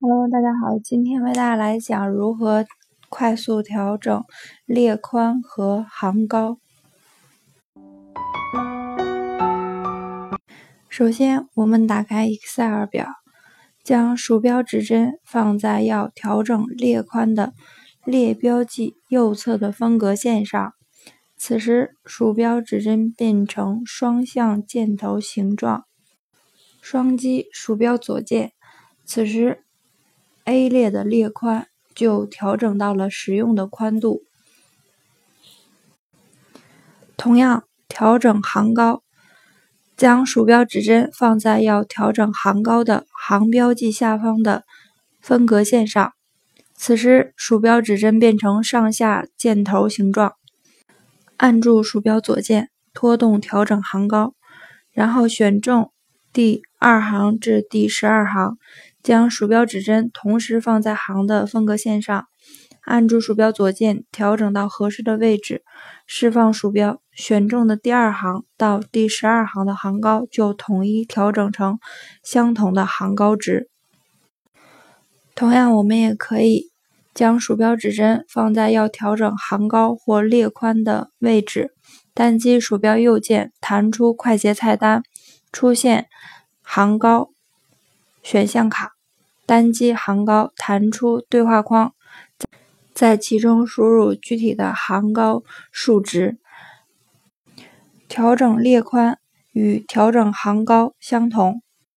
Hello，大家好，今天为大家来讲如何快速调整列宽和行高。首先，我们打开 Excel 表，将鼠标指针放在要调整列宽的列标记右侧的分隔线上。此时，鼠标指针变成双向箭头形状，双击鼠标左键，此时。A 列的列宽就调整到了实用的宽度。同样，调整行高，将鼠标指针放在要调整行高的行标记下方的分隔线上。此时，鼠标指针变成上下箭头形状，按住鼠标左键，拖动调整行高，然后选中第二行至第十二行。将鼠标指针同时放在行的分隔线上，按住鼠标左键调整到合适的位置，释放鼠标，选中的第二行到第十二行的行高就统一调整成相同的行高值。同样，我们也可以将鼠标指针放在要调整行高或列宽的位置，单击鼠标右键弹出快捷菜单，出现行高。选项卡，单击行高，弹出对话框，在其中输入具体的行高数值。调整列宽与调整行高相同，